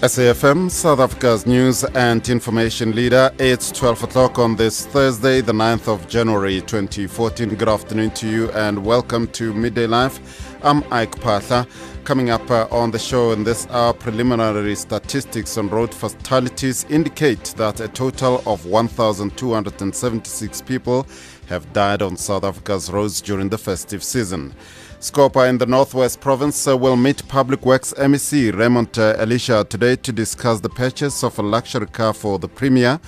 SAFM, South Africa's news and information leader. It's 12 o'clock on this Thursday, the 9th of January 2014. Good afternoon to you and welcome to Midday Live. I'm Ike Patla. Coming up uh, on the show in this hour, preliminary statistics on road fatalities indicate that a total of 1,276 people have died on South Africa's roads during the festive season. Scopa in the Northwest Province uh, will meet Public Works MEC Raymond uh, Elisha today to discuss the purchase of a luxury car for the Premier.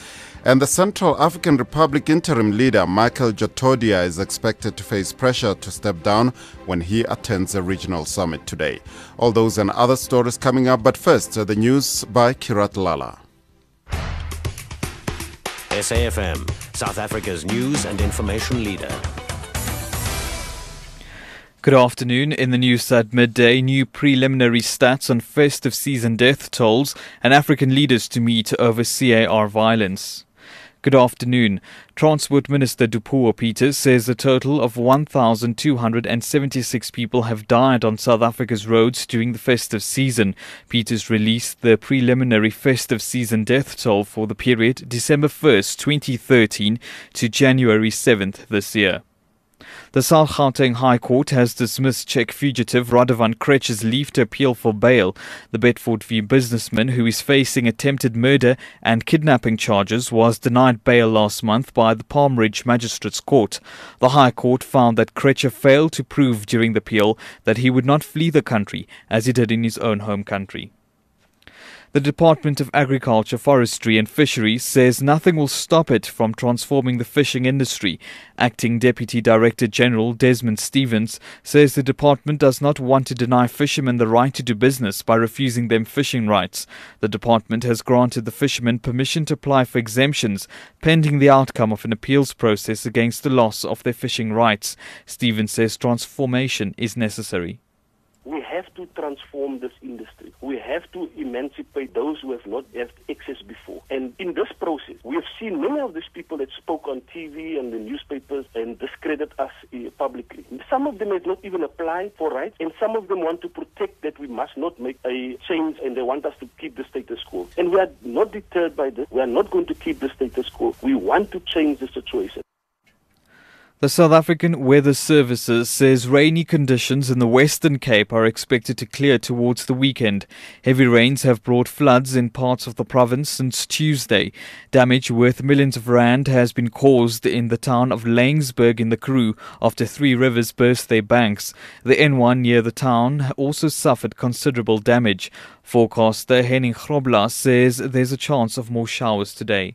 And the Central African Republic interim leader Michael Djotodia is expected to face pressure to step down when he attends a regional summit today. All those and other stories coming up, but first, uh, the news by Kirat Lala. SAFM, South Africa's news and information leader. Good afternoon. In the news at midday, new preliminary stats on festive season death tolls and African leaders to meet over CAR violence. Good afternoon. Transport Minister Dipuo Peters says a total of 1,276 people have died on South Africa's roads during the festive season. Peters released the preliminary festive season death toll for the period December 1st, 2013 to January 7th this year. The South Gauteng High Court has dismissed Czech fugitive Radovan Krejcir's leave to appeal for bail. The Bedfordview businessman, who is facing attempted murder and kidnapping charges, was denied bail last month by the Palm Ridge Magistrates Court. The High Court found that Krejcir failed to prove during the appeal that he would not flee the country as he did in his own home country. The Department of Agriculture, Forestry and Fisheries says nothing will stop it from transforming the fishing industry. Acting Deputy Director General Desmond Stevens says the department does not want to deny fishermen the right to do business by refusing them fishing rights. The department has granted the fishermen permission to apply for exemptions pending the outcome of an appeals process against the loss of their fishing rights. Stevens says transformation is necessary. We have to transform this industry. We have to emancipate those who have not had access before. And in this process, we have seen many of these people that spoke on TV and the newspapers and discredit us uh, publicly. Some of them have not even applied for rights, and some of them want to protect that we must not make a change and they want us to keep the status quo. And we are not deterred by this. We are not going to keep the status quo. We want to change the situation. The South African Weather Services says rainy conditions in the Western Cape are expected to clear towards the weekend. Heavy rains have brought floods in parts of the province since Tuesday. Damage worth millions of rand has been caused in the town of Laingsburg in the Karoo after three rivers burst their banks. The N1 near the town also suffered considerable damage. Forecaster Henning Grobler says there's a chance of more showers today.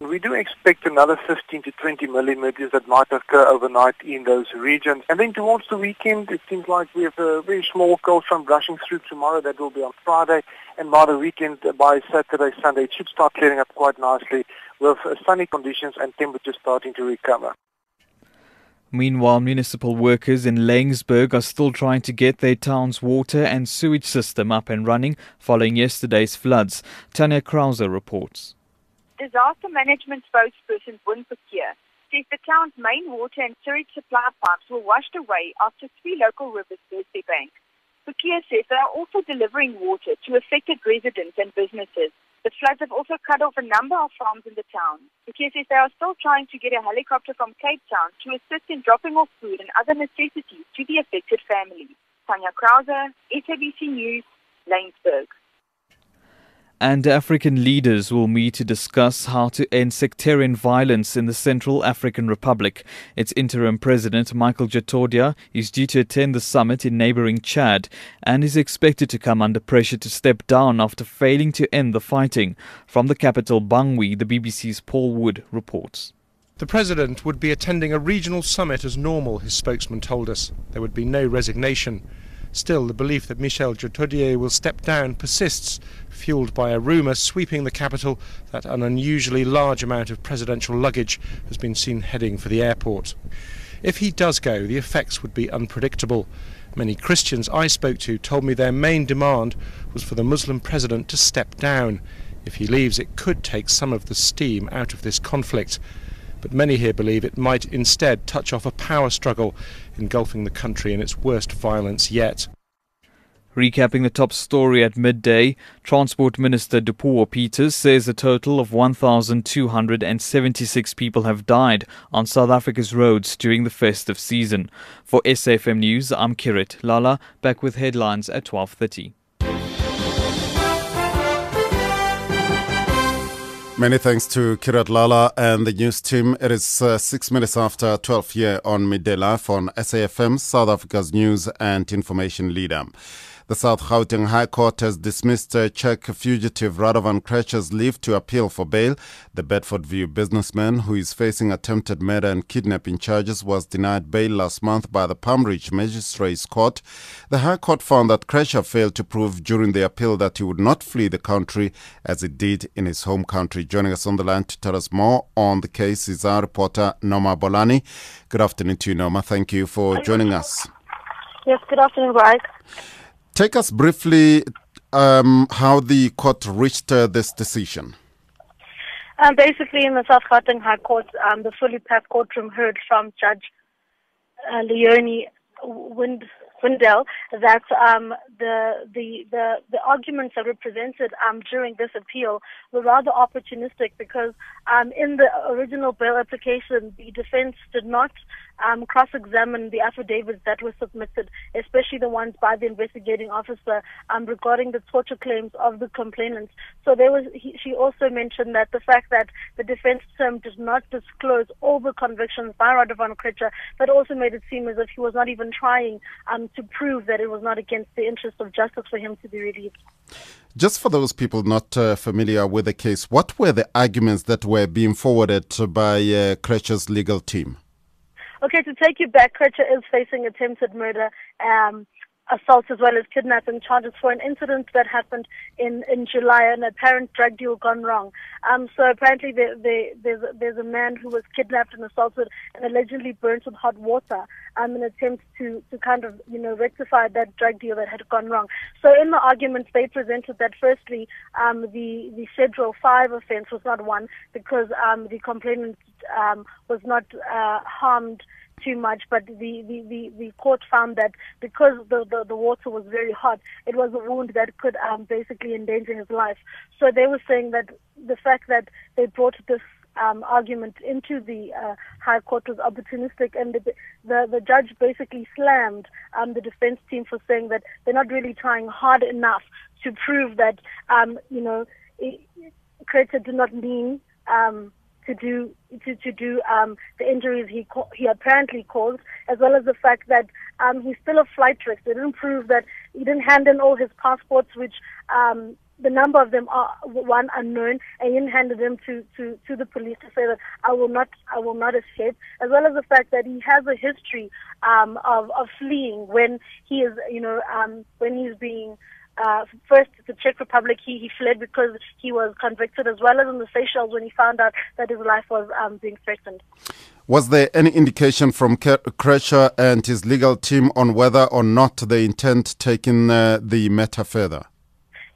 We do expect another 15 to 20 millimeters that might occur overnight in those regions. And then towards the weekend, it seems like we have a very small cold front brushing through tomorrow. That will be on Friday. And by the weekend, by Saturday, Sunday, it should start clearing up quite nicely with sunny conditions and temperatures starting to recover. Meanwhile, municipal workers in Laingsburg are still trying to get their town's water and sewage system up and running following yesterday's floods. Tanya Krauser reports. Disaster management spokesperson Win Pakia says the town's main water and sewage supply pipes were washed away after three local rivers burst their bank. Pakia says they are also delivering water to affected residents and businesses. The floods have also cut off a number of farms in the town. Pakia says they are still trying to get a helicopter from Cape Town to assist in dropping off food and other necessities to the affected families. Tanya Krauser, SABC News, Laingsburg and African leaders will meet to discuss how to end sectarian violence in the Central African Republic. Its interim president, Michael Djotodia, is due to attend the summit in neighboring Chad and is expected to come under pressure to step down after failing to end the fighting. From the capital, Bangui, the BBC's Paul Wood reports. The president would be attending a regional summit as normal, his spokesman told us. There would be no resignation. Still, the belief that Michel Djotodia will step down persists, fueled by a rumour sweeping the capital that an unusually large amount of presidential luggage has been seen heading for the airport. If he does go, the effects would be unpredictable. Many Christians I spoke to told me their main demand was for the Muslim president to step down. If he leaves, it could take some of the steam out of this conflict but many here believe it might instead touch off a power struggle engulfing the country in its worst violence yet. Recapping the top story at midday, Transport Minister Dipuo Peters says a total of 1,276 people have died on South Africa's roads during the festive season. For SAFM News, I'm Kirit Lala, back with headlines at 12:30. Many thanks to Kirat Lala and the news team. It is uh, six minutes after 12 here on Midday Live on SAFM, South Africa's news and information leader. The South Gauteng High Court has dismissed uh, Czech fugitive Radovan Krejcir's leave to appeal for bail. The Bedfordview businessman, who is facing attempted murder and kidnapping charges, was denied bail last month by the Palm Ridge Magistrates Court. The High Court found that Krejcir failed to prove during the appeal that he would not flee the country as he did in his home country. Joining us on the line to tell us more on the case is our reporter Noma Bolani. Good afternoon to you, Noma. Thank you for joining us. Yes, good afternoon, Greg. Take us briefly um, how the court reached uh, this decision. Um, basically, in the South Gauteng High Court, um, the fully packed courtroom heard from Judge uh, Leonie Wind, Windell that um, the, the, the, the arguments that were presented um, during this appeal were rather opportunistic because um, in the original bail application, the defense did not um, cross-examine the affidavits that were submitted, especially the ones by the investigating officer um, regarding the torture claims of the complainants. So there was, he, she also mentioned that the fact that the defense term did not disclose all the convictions by Radovan Krejcir, that also made it seem as if he was not even trying um, to prove that it was not against the interest of justice for him to be released. Just for those people not uh, familiar with the case, what were the arguments that were being forwarded by uh, Krejcir's legal team? Okay, to take you back, Krejcir is facing attempted murder. Um, assault as well as kidnapping charges for an incident that happened in, in July, an apparent drug deal gone wrong. Um, so apparently there, there, there's, there's a man who was kidnapped and assaulted and allegedly burnt with hot water um, in an attempt to, to kind of, you know, rectify that drug deal that had gone wrong. So in the arguments, they presented that firstly, um, the, the Schedule 5 offense was not one because um, the complainant um, was not uh, harmed too much, but the, the, the, the court found that because the, the, the water was very hot, it was a wound that could um, basically endanger his life. So they were saying that the fact that they brought this um, argument into the uh, High Court was opportunistic, and the, the, the judge basically slammed um, the defense team for saying that they're not really trying hard enough to prove that, um, you know, it, Krejcir did not mean um, to do to, to do um, the injuries he he apparently caused, as well as the fact that um, he's still a flight risk. They didn't prove that he didn't hand in all his passports, which um, the number of them are one unknown, and he handed them to, to, to the police to say that I will not I will not escape, as well as the fact that he has a history um, of of fleeing when he is you know um, when he's being uh, first, the Czech Republic, he, he fled because he was convicted, as well as in the Seychelles when he found out that his life was um, being threatened. Was there any indication from Krejcir and his legal team on whether or not they intend taking uh, the matter further?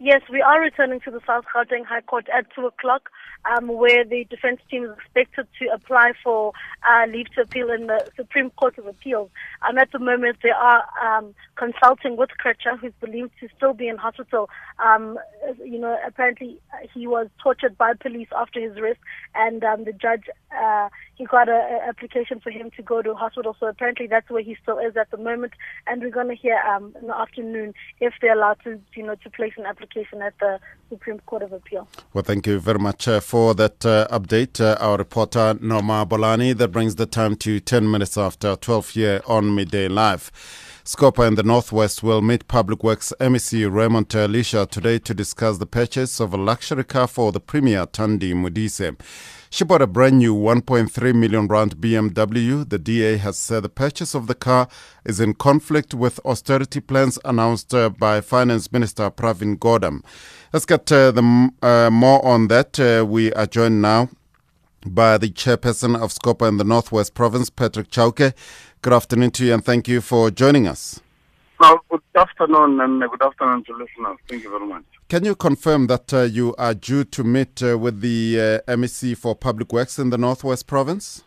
Yes, we are returning to the South Gauteng High Court at 2 o'clock um, where the defense team is expected to apply for uh, leave to appeal in the Supreme Court of Appeals. Um, at the moment, they are um, consulting with Krejcir, who's believed to still be in hospital. Um, you know, apparently he was tortured by police after his arrest, and um, the judge uh, he got an application for him to go to hospital. So apparently that's where he still is at the moment, and we're going to hear um, in the afternoon if they're allowed to, you know, to place an application at the Supreme Court of Appeal. Well, thank you very much uh, for that uh, update. Uh, our reporter Norma Bolani. That brings the time to 10 minutes after 12 here on Midday Live. Scopa in the Northwest will meet Public Works MEC Raymond Elisha today to discuss the purchase of a luxury car for the Premier Thandi Modise. She bought a brand new 1.3 million rand BMW. The DA has said the purchase of the car is in conflict with austerity plans announced uh, by Finance Minister Pravin Gordhan. Let's get uh, the, uh, more on that. Uh, we are joined now by the chairperson of Scopa in the Northwest Province, Patrick Chauke. Good afternoon to you and thank you for joining us. Well, good afternoon and good afternoon to listeners. Thank you very much. Can you confirm that uh, you are due to meet uh, with the uh, MEC for Public Works in the Northwest Province?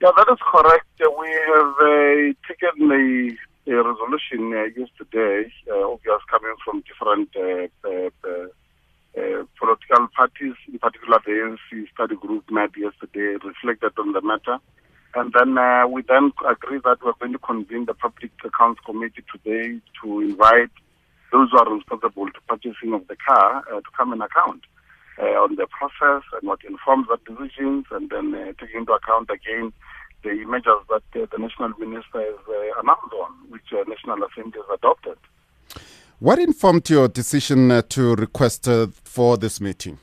Yeah, that is correct. we have uh, taken a a resolution uh, yesterday, uh, obviously coming from different uh, uh, uh, uh, political parties, in particular the ANC study group met yesterday, reflected on the matter. And then uh, we then agreed that we're going to convene the Public Accounts Committee today to invite those who are responsible to purchasing of the car uh, to come and account uh, on the process and what informs that decisions, and then uh, taking into account again the measures that uh, the national minister has uh, announced on, which uh, National Assembly has adopted. What informed your decision uh, to request uh, for this meeting?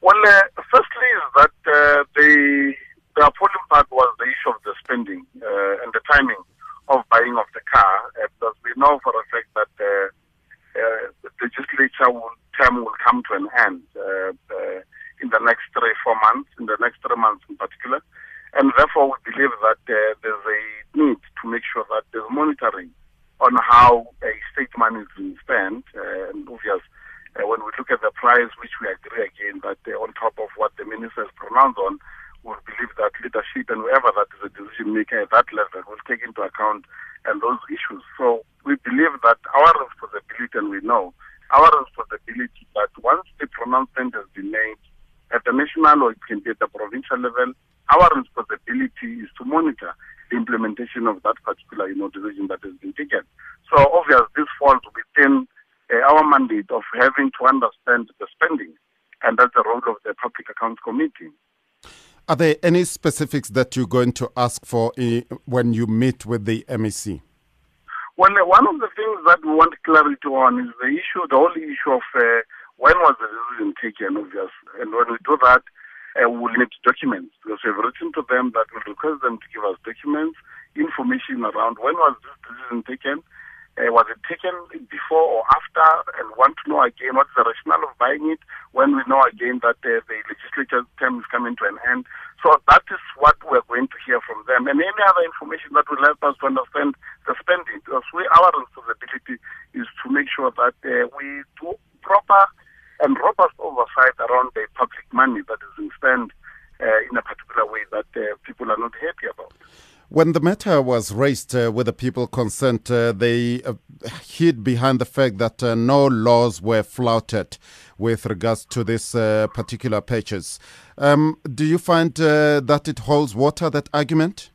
Well, uh, firstly, is that uh, the the appalling part was the issue of the spending uh, and the timing of buying of the car, uh, we know for a fact that uh, uh, the legislature will, term will come to an end uh, in the next three, four months, in the next three months in particular. And therefore, we believe that there's a need to make sure that there's monitoring on how uh, state money is being spent. Uh, and obvious, uh, when we look at the price, which we agree again, that uh, on top of what the minister has pronounced on, that leadership and whoever that is a decision maker at that level will take into account and those issues. So we believe that our responsibility, and we know our responsibility that once the pronouncement has been made at the national or it can be at the provincial level, our responsibility is to monitor the implementation of that particular you know, decision that has been taken. So obviously this falls within uh, our mandate of having to understand the spending, and that's the role of the Public Accounts Committee. Are there any specifics that you're going to ask for uh, when you meet with the MEC? Well, one of the things that we want clarity on is the issue, the whole issue of uh, when was the decision taken, obviously. And when we do that, uh, we will need documents because we've written to them that we request them to give us documents, information around when was this decision taken, uh, was it taken before or after, and want to know again what's the rationale of buying it when we know again that uh, the legislature term is coming to an end. So that is what we're going to hear from them, and any other information that will help us to understand the spending. Because we, our responsibility is to make sure that uh, we do proper and robust oversight around the public money that is being spent uh, in a particular way that uh, people are not happy about. When the matter was raised uh, with the people concerned, uh, they uh, hid behind the fact that uh, no laws were flouted with regards to this uh, particular purchase. Um, do you find uh, that it holds water, that argument?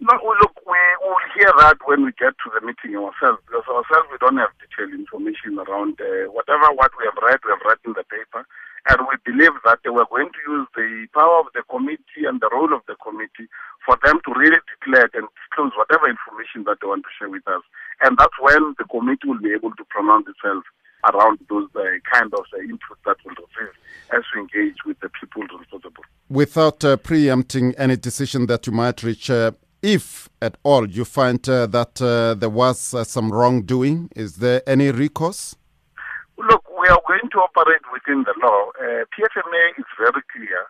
No, look, we will hear that when we get to the meeting ourselves, because ourselves we don't have detailed information around whatever what we have read, we have read in the paper. And we believe that we're going to use the power of the committee and the role of the committee for them to really declare and disclose whatever information that they want to share with us. And that's when the committee will be able to pronounce itself around those uh, kind of uh, inputs that we'll receive as we engage with the people responsible. Without uh, preempting any decision that you might reach, uh, if at all you find uh, that uh, there was some wrongdoing, is there any recourse? Look, we are going to operate within the law. Uh, PFMA is very clear.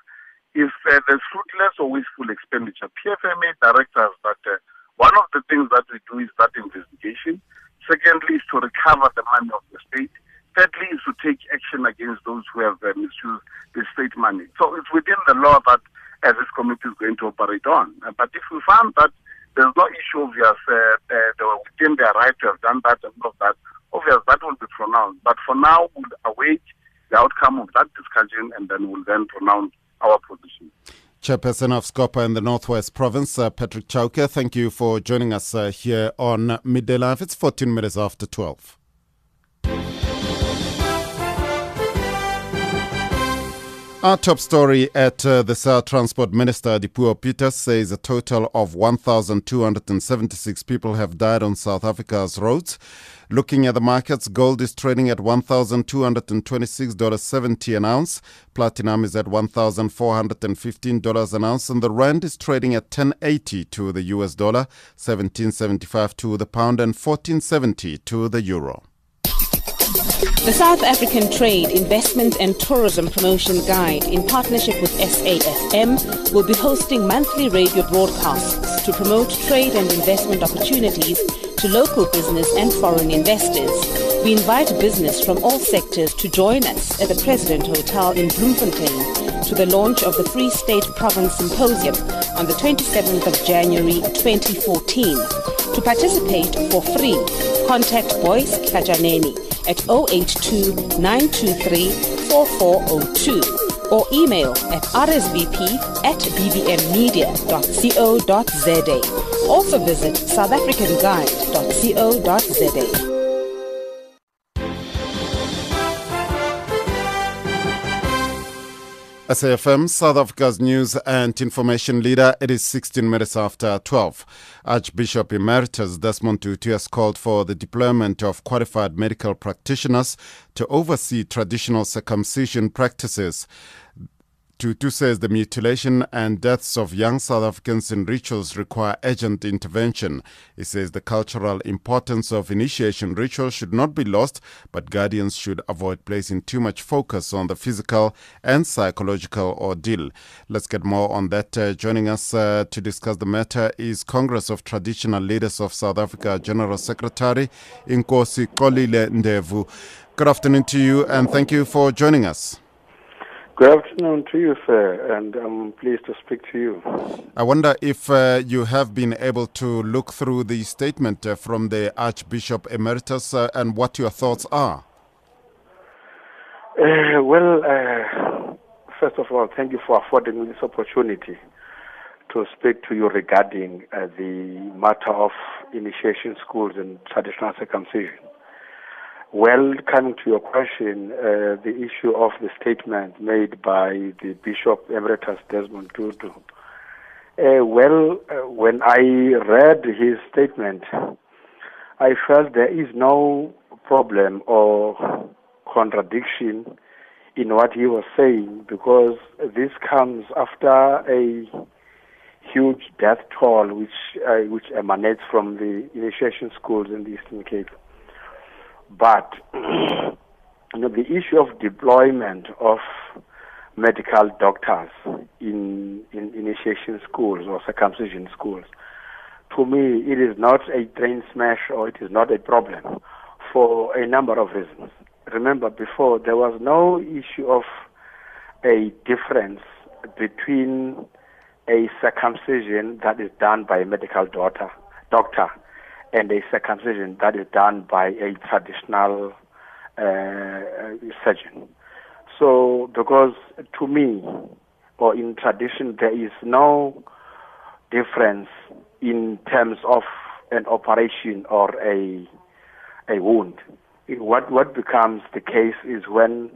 If uh, there's fruitless or wasteful expenditure, PFMA directs us that uh, one of the things that we do is that investigation. Secondly, is to recover the money of the state. Thirdly, is to take action against those who have uh, misused the state money. So it's within the law that uh, this committee is going to operate on. Uh, but if we found that there's no issue yes, uh, uh, they were within their right to have done that and of that, obviously that will be pronounced. But for now, we'll await the outcome of that discussion and then we'll then pronounce our position. Chairperson of SCOPA in the Northwest Province, uh, Patrick Chauke, thank you for joining us uh, here on Midday Live. It's 14 minutes after 12. Our top story at uh, the South Transport Minister Dipuo Peters says a total of 1,276 people have died on South Africa's roads. Looking at the markets, gold is trading at $1,226.70 an ounce. Platinum is at $1,415 an ounce. And the Rand is trading at 1080 to the US dollar, 1775 to the pound, and 1470 to the euro. The South African Trade, Investment and Tourism Promotion Guide, in partnership with SAFM, will be hosting monthly radio broadcasts to promote trade and investment opportunities to local business and foreign investors. We invite business from all sectors to join us at the President Hotel in Bloemfontein to the launch of the Free State Province Symposium on the 27th of January 2014. To participate for free, contact Boyce Kajaneni at 082 923 4402 or email at rsvp at bbmmedia.co.za. Also visit southafricanguide.co.za. SAFM, South Africa's news and information leader, it is 16 minutes after 12. Archbishop Emeritus Desmond Tutu has called for the deployment of qualified medical practitioners to oversee traditional circumcision practices. Tutu says the mutilation and deaths of young South Africans in rituals require urgent intervention. He says the cultural importance of initiation rituals should not be lost, but guardians should avoid placing too much focus on the physical and psychological ordeal. Let's get more on that. Uh, joining us uh, to discuss the matter is Congress of Traditional Leaders of South Africa General Secretary Inkosi Xolile Ndevu. Good afternoon to you and thank you for joining us. Good afternoon to you, sir, and I'm pleased to speak to you. I wonder if uh, you have been able to look through the statement uh, from the Archbishop Emeritus uh, and what your thoughts are. Uh, well, uh, first of all, thank you for affording me this opportunity to speak to you regarding uh, the matter of initiation schools and traditional circumcision. Well, coming to your question, uh, the issue of the statement made by the Bishop Emeritus Desmond Tutu. Uh, well, uh, when I read his statement, I felt there is no problem or contradiction in what he was saying because this comes after a huge death toll which uh, which emanates from the initiation schools in the Eastern Cape. But you know, the issue of deployment of medical doctors in, in initiation schools or circumcision schools, to me, it is not a train smash or it is not a problem for a number of reasons. Remember, before there was no issue of a difference between a circumcision that is done by a medical doctor, doctor and a circumcision that is done by a traditional uh, surgeon. So, because to me, or in tradition, there is no difference in terms of an operation or a a wound. What what becomes the case is when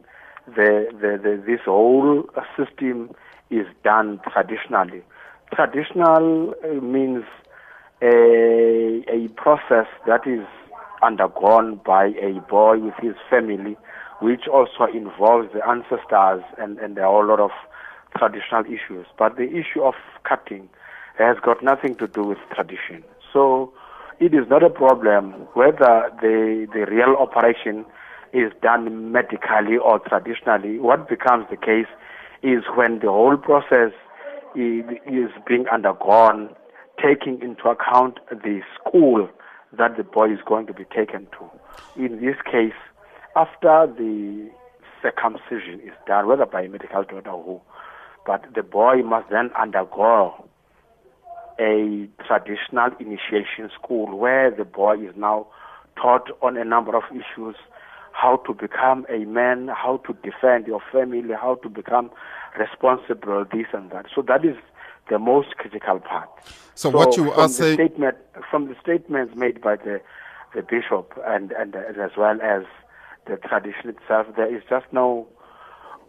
the, the, the this whole system is done traditionally. Traditional uh, means a, a process that is undergone by a boy with his family, which also involves the ancestors and, and there are a lot of traditional issues. But the issue of cutting has got nothing to do with tradition. So it is not a problem whether the, the real operation is done medically or traditionally. What becomes the case is when the whole process is, is being undergone taking into account the school that the boy is going to be taken to. In this case, after the circumcision is done, whether by a medical doctor or who, but the boy must then undergo a traditional initiation school where the boy is now taught on a number of issues how to become a man, how to defend your family, how to become responsible, this and that. So that is the most critical part. So, so what you are saying statement, from the statements made by the the bishop and, and and as well as the tradition itself, there is just no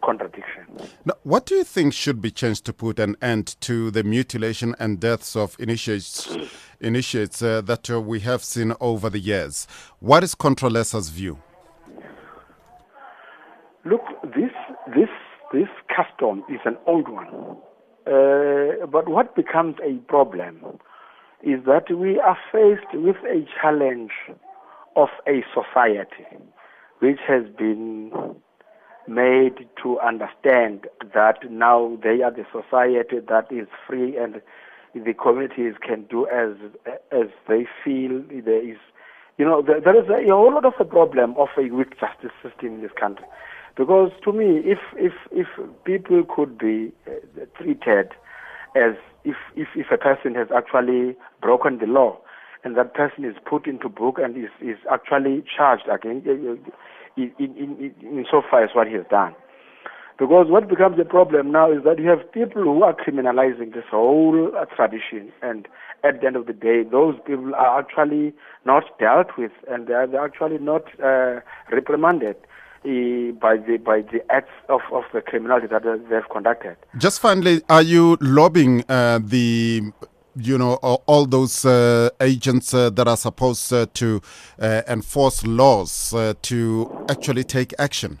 contradiction. Now, what do you think should be changed to put an end to the mutilation and deaths of initiates, initiates uh, that uh, we have seen over the years? What is Contralesa's view? Look, this this this custom is an old one. Uh, but what becomes a problem is that we are faced with a challenge of a society which has been made to understand that now they are the society that is free and the communities can do as as they feel there is you know there, there is a, a whole lot of a problem of a weak justice system in this country because to me, if if if people could be uh, treated as if, if if a person has actually broken the law, and that person is put into book and is, is actually charged again in, in, in, in so far as what he has done. Because what becomes a problem now is that you have people who are criminalizing this whole uh, tradition, and at the end of the day, those people are actually not dealt with, and they are actually not uh, reprimanded uh, by the by the acts of, of the criminality that they've conducted. Just finally, are you lobbying uh, the you know all those uh, agents uh, that are supposed uh, to uh, enforce laws uh, to actually take action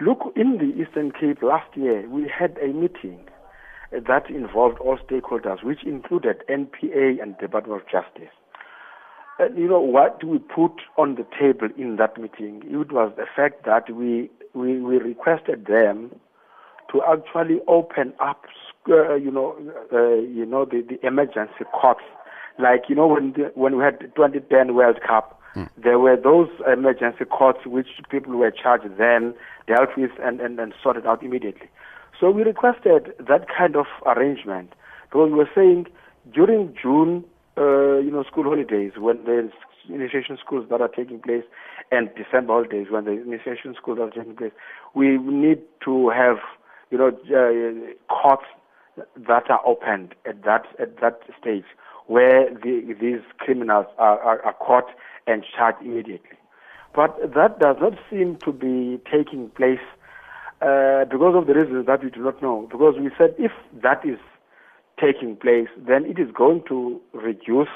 Look, in the Eastern Cape last year, we had a meeting that involved all stakeholders, which included NPA and Department of Justice. And you know what we put on the table in that meeting? It was the fact that we we, we requested them to actually open up, uh, you know, uh, you know the, the emergency courts, like you know when the, when we had the 2010 World Cup, Mm. There were those emergency courts which people were charged then, dealt with, and, and, and sorted out immediately. So we requested that kind of arrangement because we were saying during June, uh, you know, school holidays when there's initiation schools that are taking place, and December holidays when the initiation schools are taking place, we need to have, you know, uh, courts that are opened at that at that stage where the, these criminals are, are, are caught and charged immediately. But that does not seem to be taking place uh, because of the reasons that we do not know. Because we said if that is taking place, then it is going to reduce,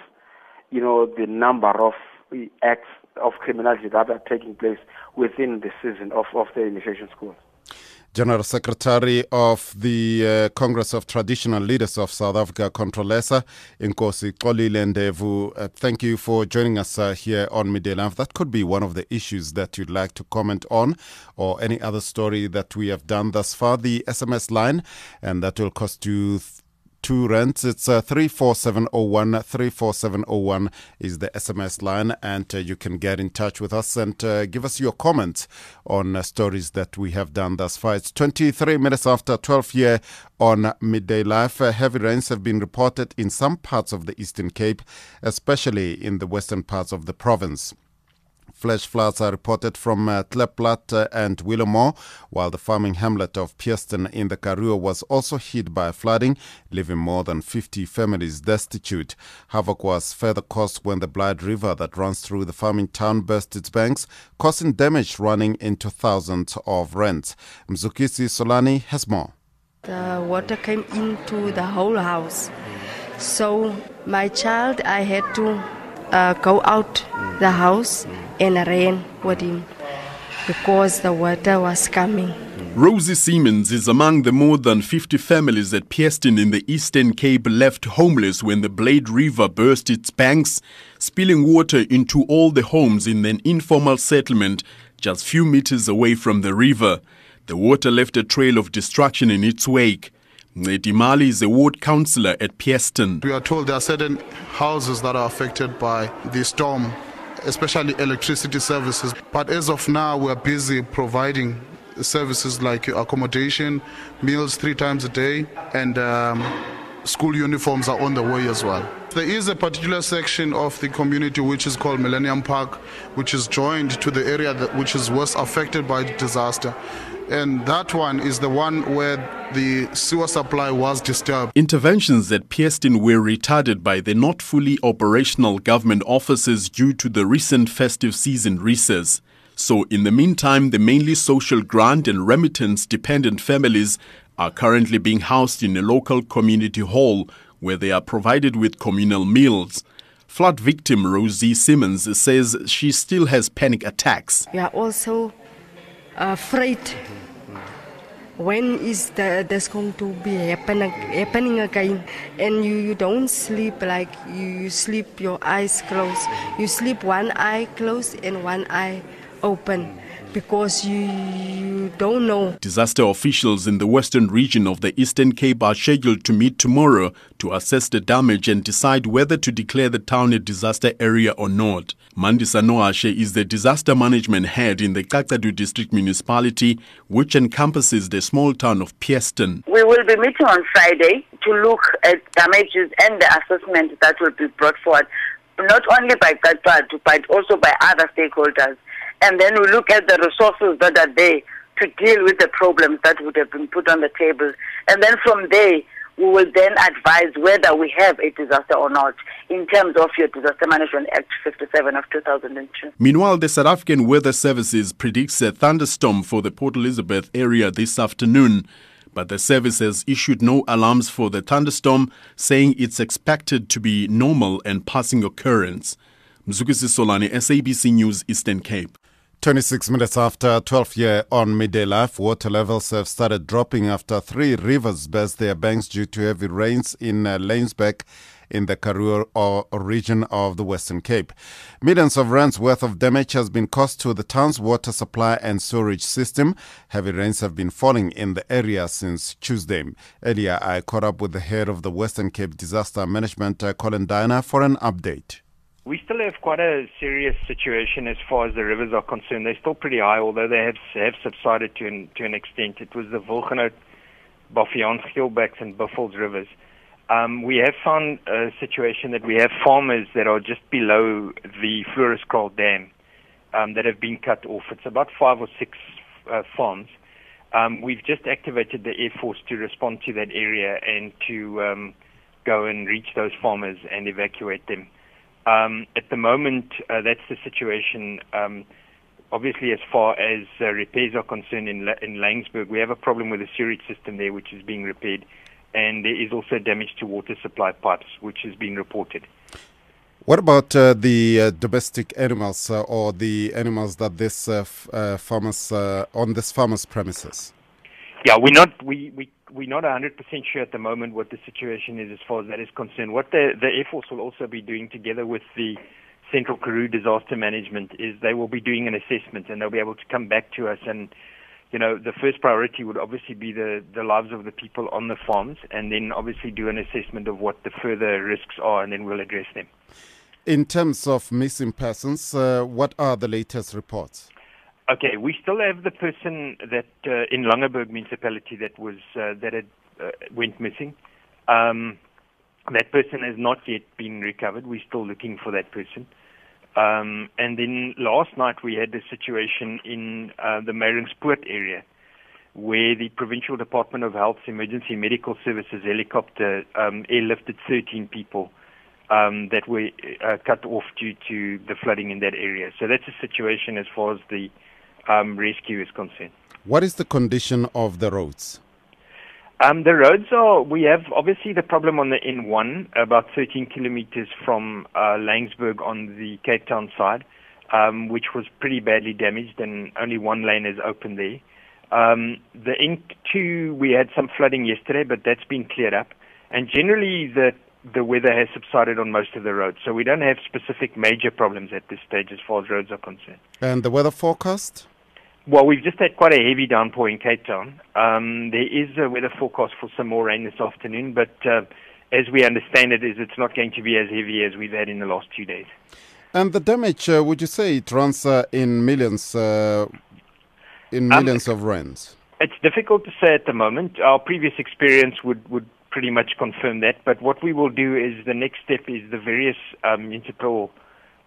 you know, the number of acts of criminality that are taking place within the season of, of the initiation schools. General Secretary of the uh, Congress of Traditional Leaders of South Africa, Contralesa, Inkosi Xolile Ndevu. Uh, thank you for joining us uh, here on Midday Live. That could be one of the issues that you'd like to comment on or any other story that we have done thus far. The SMS line, and that will cost you two rands. It's uh, 34701. 34701 is the SMS line, and uh, you can get in touch with us and uh, give us your comments on uh, stories that we have done thus far. It's 23 minutes after 12 here on Midday Live. Uh, heavy rains have been reported in some parts of the Eastern Cape, especially in the western parts of the province. Flash floods are reported from uh, Klipplaat uh, and Willowmore, while the farming hamlet of Pearston in the Karoo was also hit by flooding, leaving more than 50 families destitute. Havoc was further caused when the Blyde River that runs through the farming town burst its banks, causing damage running into thousands of rands. Mzukisi Solani has more. The water came into the whole house. So my child, I had to uh, go out the house and ran with him because the water was coming. Rosie Siemens is among the more than 50 families at Pearston in the Eastern Cape left homeless when the Blade River burst its banks, spilling water into all the homes in an informal settlement just few meters away from the river. The water left a trail of destruction in its wake. Nedimali is a ward councillor at Pearston. We are told there are certain houses that are affected by the storm especially electricity services. But as of now, we're busy providing services like accommodation, meals three times a day, and um, school uniforms are on the way as well. There is a particular section of the community which is called Millennium Park, which is joined to the area that, which is worst affected by the disaster and that one is the one where the sewer supply was disturbed. Interventions at Pearston were retarded by the not fully operational government offices due to the recent festive season recess. So, in the meantime, the mainly social grant and remittance dependent families are currently being housed in a local community hall where they are provided with communal meals. Flood victim Rosie Simmons says she still has panic attacks. We are also Uh, afraid when is the, this going to be happen, happening again and you, you don't sleep like you, you sleep your eyes closed you sleep one eye closed and one eye open because you, you don't know. Disaster officials in the western region of the Eastern Cape are scheduled to meet tomorrow to assess the damage and decide whether to declare the town a disaster area or not. Mandisa Noashe is the disaster management head in the Cacadu district municipality, which encompasses the small town of Pearston. We will be meeting on Friday to look at damages and the assessment that will be brought forward, not only by Cacadu, but also by other stakeholders. And then we look at the resources that are there to deal with the problems that would have been put on the table. And then from there, we will then advise whether we have a disaster or not in terms of your Disaster Management Act 57 of 2002. Meanwhile, the South African Weather Services predicts a thunderstorm for the Port Elizabeth area this afternoon. But the service has issued no alarms for the thunderstorm, saying it's expected to be normal and passing occurrence. Mzukisi Solani, SABC News, Eastern Cape. 26 minutes after 12 year on Midday Live, water levels have started dropping after three rivers burst their banks due to heavy rains in uh, Laingsburg in the Karoo region of the Western Cape. Millions of rands worth of damage has been caused to the town's water supply and storage system. Heavy rains have been falling in the area since Tuesday. Earlier, I caught up with the head of the Western Cape Disaster Management, uh, Colin Deiner, for an update. We still have quite a serious situation as far as the rivers are concerned. They're still pretty high, although they have have subsided to an, to an extent. It was the Wilgehout, Baviaan, Geelbeks, and Buffels rivers. Um, we have found a situation that we have farmers that are just below the Floriskraal Dam um, that have been cut off. It's about five or six uh, farms. Um, we've just activated the Air Force to respond to that area and to um, go and reach those farmers and evacuate them. Um, at the moment, uh, that's the situation. Um, obviously, as far as uh, repairs are concerned in, La- in Llaensburg, we have a problem with the sewage system there, which is being repaired, and there is also damage to water supply pipes, which has been reported. What about uh, the uh, domestic animals uh, or the animals that this uh, f- uh, farmers uh, on this farmer's premises? Yeah, we're not we we we're not 100% sure at the moment what the situation is as far as that is concerned. What the the Air Force will also be doing together with the Central Karoo Disaster Management is they will be doing an assessment and they'll be able to come back to us and you know the first priority would obviously be the the lives of the people on the farms and then obviously do an assessment of what the further risks are and then we'll address them. In terms of missing persons, uh, what are the latest reports? Okay, we still have the person that uh, in Langeberg municipality that was uh, that had uh, went missing. Um, that person has not yet been recovered. We're still looking for that person. Um, and then last night we had a situation in uh, the Meiringspoort area where the Provincial Department of Health's Emergency Medical Services helicopter um, airlifted 13 people um, that were uh, cut off due to the flooding in that area. So that's a situation as far as the um, rescue is concerned. What is the condition of the roads? Um, the roads are, we have obviously the problem on the N1, about 13 kilometers from uh, Laingsburg on the Cape Town side, um, which was pretty badly damaged and only one lane is open there. Um, the N2, we had some flooding yesterday, but that's been cleared up. And generally, the the weather has subsided on most of the roads, so we don't have specific major problems at this stage as far as roads are concerned. And the weather forecast? Well, we've just had quite a heavy downpour in Cape Town. Um, there is a weather forecast for some more rain this afternoon, but uh, as we understand it, is it's not going to be as heavy as we've had in the last two days. And the damage, uh, would you say it runs uh, in millions, uh, in Um, millions of rands? It's difficult to say at the moment. Our previous experience would, would pretty much confirm that. But what we will do is the next step is the various um, municipal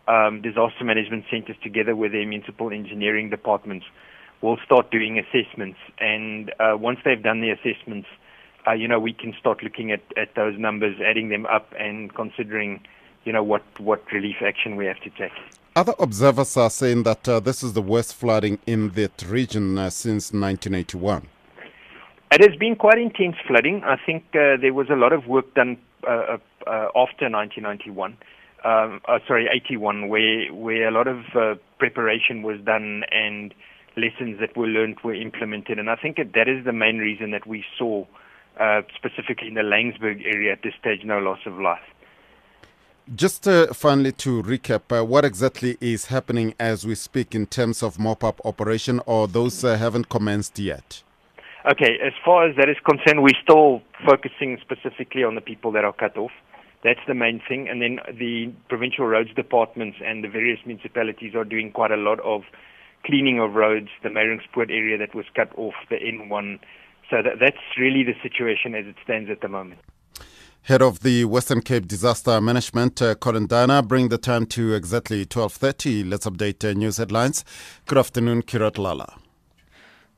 um, disaster management centers together with their municipal engineering departments will start doing assessments. And uh, once they've done the assessments, uh, you know, we can start looking at, at those numbers, adding them up and considering, you know, what, what relief action we have to take. Other observers are saying that uh, this is the worst flooding in that region uh, since 1981. It has been quite intense flooding. I think uh, there was a lot of work done uh, uh, uh, after 1991. Um, uh, sorry, 81, where where a lot of uh, preparation was done and lessons that were learned were implemented. And I think that, that is the main reason that we saw, uh, specifically in the Laingsburg area at this stage, no loss of life. Just uh, finally to recap, uh, what exactly is happening as we speak in terms of mop-up operation or those uh, haven't commenced yet? Okay, as far as that is concerned, we're still focusing specifically on the people that are cut off. That's the main thing. And then the provincial roads departments and the various municipalities are doing quite a lot of cleaning of roads, the Meiringspoort area that was cut off, the N1. So that, that's really the situation as it stands at the moment. Head of the Western Cape Disaster Management, uh, Colin Deiner, bring the time to exactly 12.30. Let's update uh, news headlines. Good afternoon, Kirat Lala.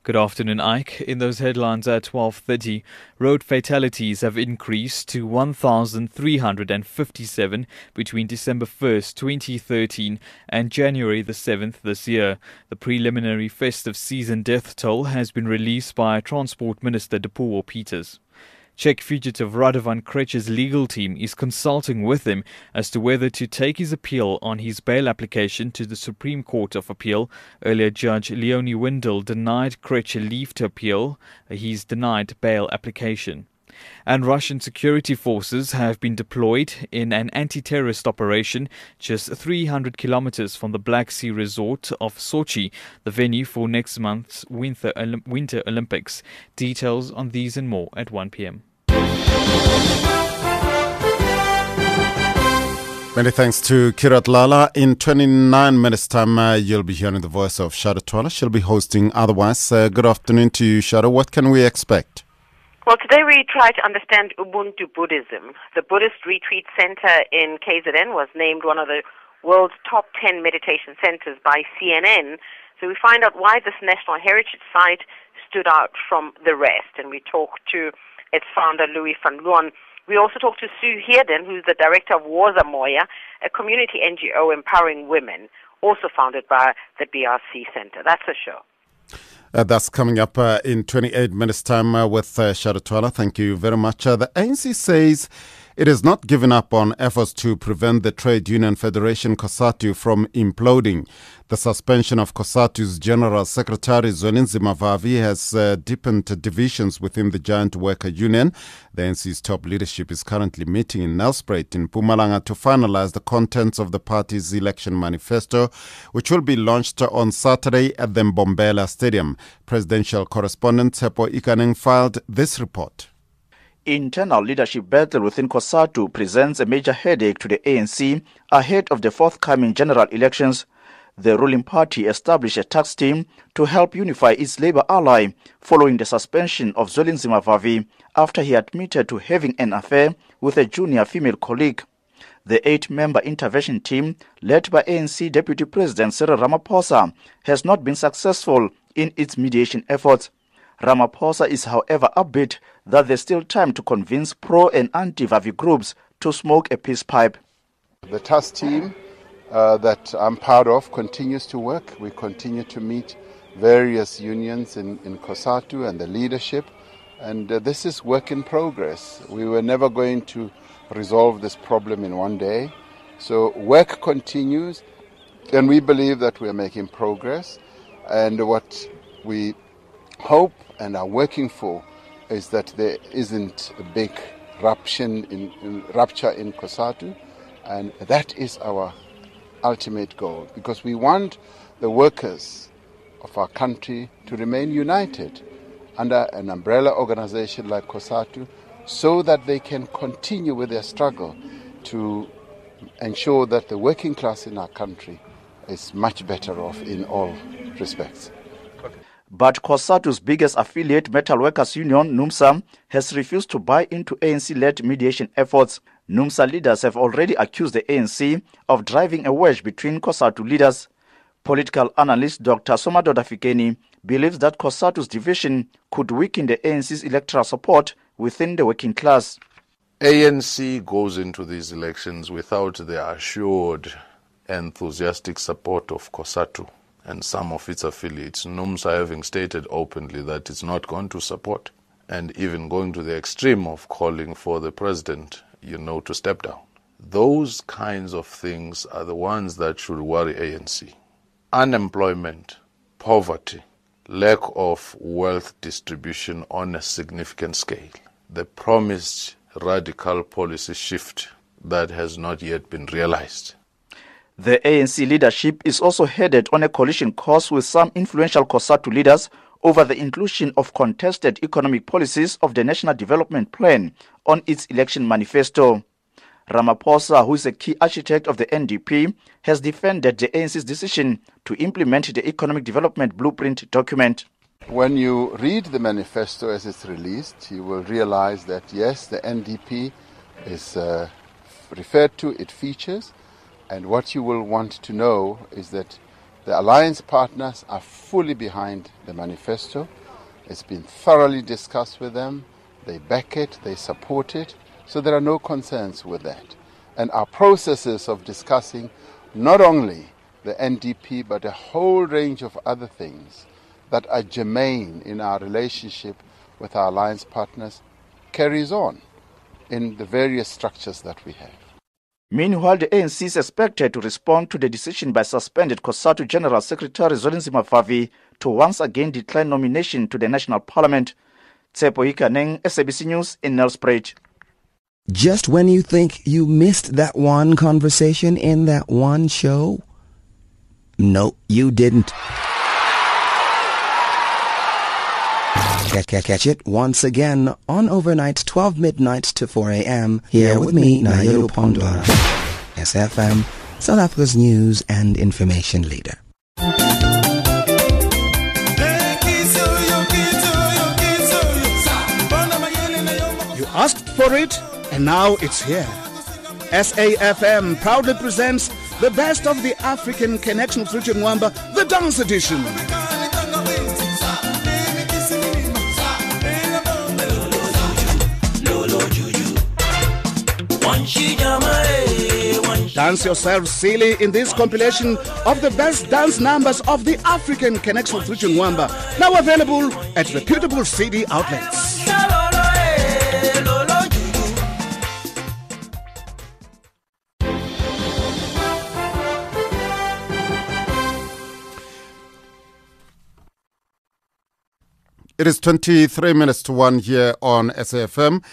Good afternoon, Ike. In those headlines at 12:30, road fatalities have increased to 1,357 between December 1st, 2013 and January the 7th this year. The preliminary festive season death toll has been released by Transport Minister Dipuo Peters. Czech fugitive Radovan Krejcir's legal team is consulting with him as to whether to take his appeal on his bail application to the Supreme Court of Appeal. Earlier, Judge Leonie Windell denied Krejcir leave to appeal his denied bail application. And Russian security forces have been deployed in an anti terrorist operation just 300 kilometers from the Black Sea resort of Sochi, the venue for next month's Winter, Winter Olympics. Details on these and more at 1 p.m. Many thanks to Kirat Lala. In 29 minutes' time, uh, you'll be hearing the voice of Shado Twala. She'll be hosting otherwise. Uh, good afternoon to you, Shado. What can we expect? Well, today we try to understand Ubuntu Buddhism. The Buddhist Retreat Center in KZN was named one of the world's top 10 meditation centers by CNN. So we find out why this national heritage site stood out from the rest. And we talk to its founder, Louis van Loon. We also talked to Sue Heerden, who's the director of Woza Moya, a community NGO empowering women, also founded by the BRC Center. That's a show. Uh, that's coming up uh, in 28 minutes' time uh, with uh, Shado Twala. Thank you very much. Uh, the ANC says it has not given up on efforts to prevent the Trade Union Federation COSATU from imploding. The suspension of COSATU's General Secretary Zwelinzima Vavi has uh, deepened divisions within the giant worker union. The NC's top leadership is currently meeting in Nelspruit in Mpumalanga to finalize the contents of the party's election manifesto, which will be launched on Saturday at the Mbombela Stadium. Presidential correspondent Tshepo Ikaneng filed this report internal leadership battle within COSATU presents a major headache to the ANC ahead of the forthcoming general elections. The ruling party established a task team to help unify its labor ally following the suspension of Zwelinzima Vavi after he admitted to having an affair with a junior female colleague. The eight-member intervention team, led by ANC Deputy President Cyril Ramaphosa, has not been successful in its mediation efforts. Ramaphosa is, however, upbeat that there's still time to convince pro and anti Vavi groups to smoke a peace pipe. The task team uh, that I'm part of continues to work. We continue to meet various unions in, in COSATU and the leadership, and uh, this is work in progress. We were never going to resolve this problem in one day. So work continues, and we believe that we are making progress. And what we hope and are working for is that there isn't a big in, in rupture in COSATU, and that is our ultimate goal because we want the workers of our country to remain united under an umbrella organization like COSATU so that they can continue with their struggle to ensure that the working class in our country is much better off in all respects. But COSATU's biggest affiliate, Metal Workers Union, NUMSA, has refused to buy into ANC-led mediation efforts. NUMSA leaders have already accused the ANC of driving a wedge between COSATU leaders. Political analyst Dr. Somadoda Fikeni believes that COSATU's division could weaken the ANC's electoral support within the working class. ANC goes into these elections without the assured enthusiastic support of COSATU and some of its affiliates, NUMSA having stated openly that it's not going to support and even going to the extreme of calling for the president, you know, to step down. Those kinds of things are the ones that should worry ANC. Unemployment, poverty, lack of wealth distribution on a significant scale, the promised radical policy shift that has not yet been realized. The ANC leadership is also headed on a coalition course with some influential COSATU leaders over the inclusion of contested economic policies of the National Development Plan on its election manifesto. Ramaphosa, who is a key architect of the NDP, has defended the ANC's decision to implement the Economic Development Blueprint document. When you read the manifesto as it's released, you will realize that yes, the NDP is uh, referred to, it features, and what you will want to know is that the alliance partners are fully behind the manifesto. It's been thoroughly discussed with them. They back it, they support it, so there are no concerns with that. And our processes of discussing not only the NDP but a whole range of other things that are germane in our relationship with our alliance partners carries on in the various structures that we have. Meanwhile, the ANC is expected to respond to the decision by suspended COSATU General Secretary Zwelinzima Vavi to once again decline nomination to the National Parliament. Tshepo Ikaneng, SABC News in Nelspruit. Just when you think you missed that one conversation in that one show, no, you didn't. Catch, catch it once again on overnight 12 midnight to 4 a.m. here with me, Nayelo Pondora, SAFM, South Africa's news and information leader. You asked for it, and now it's here. SAFM proudly presents the best of the African connection through Nwamba, the dance edition. Dance yourself silly in this compilation of the best dance numbers of the African connection through Nwamba, now available at reputable CD outlets. It is 23 minutes to 1 here on SAFM.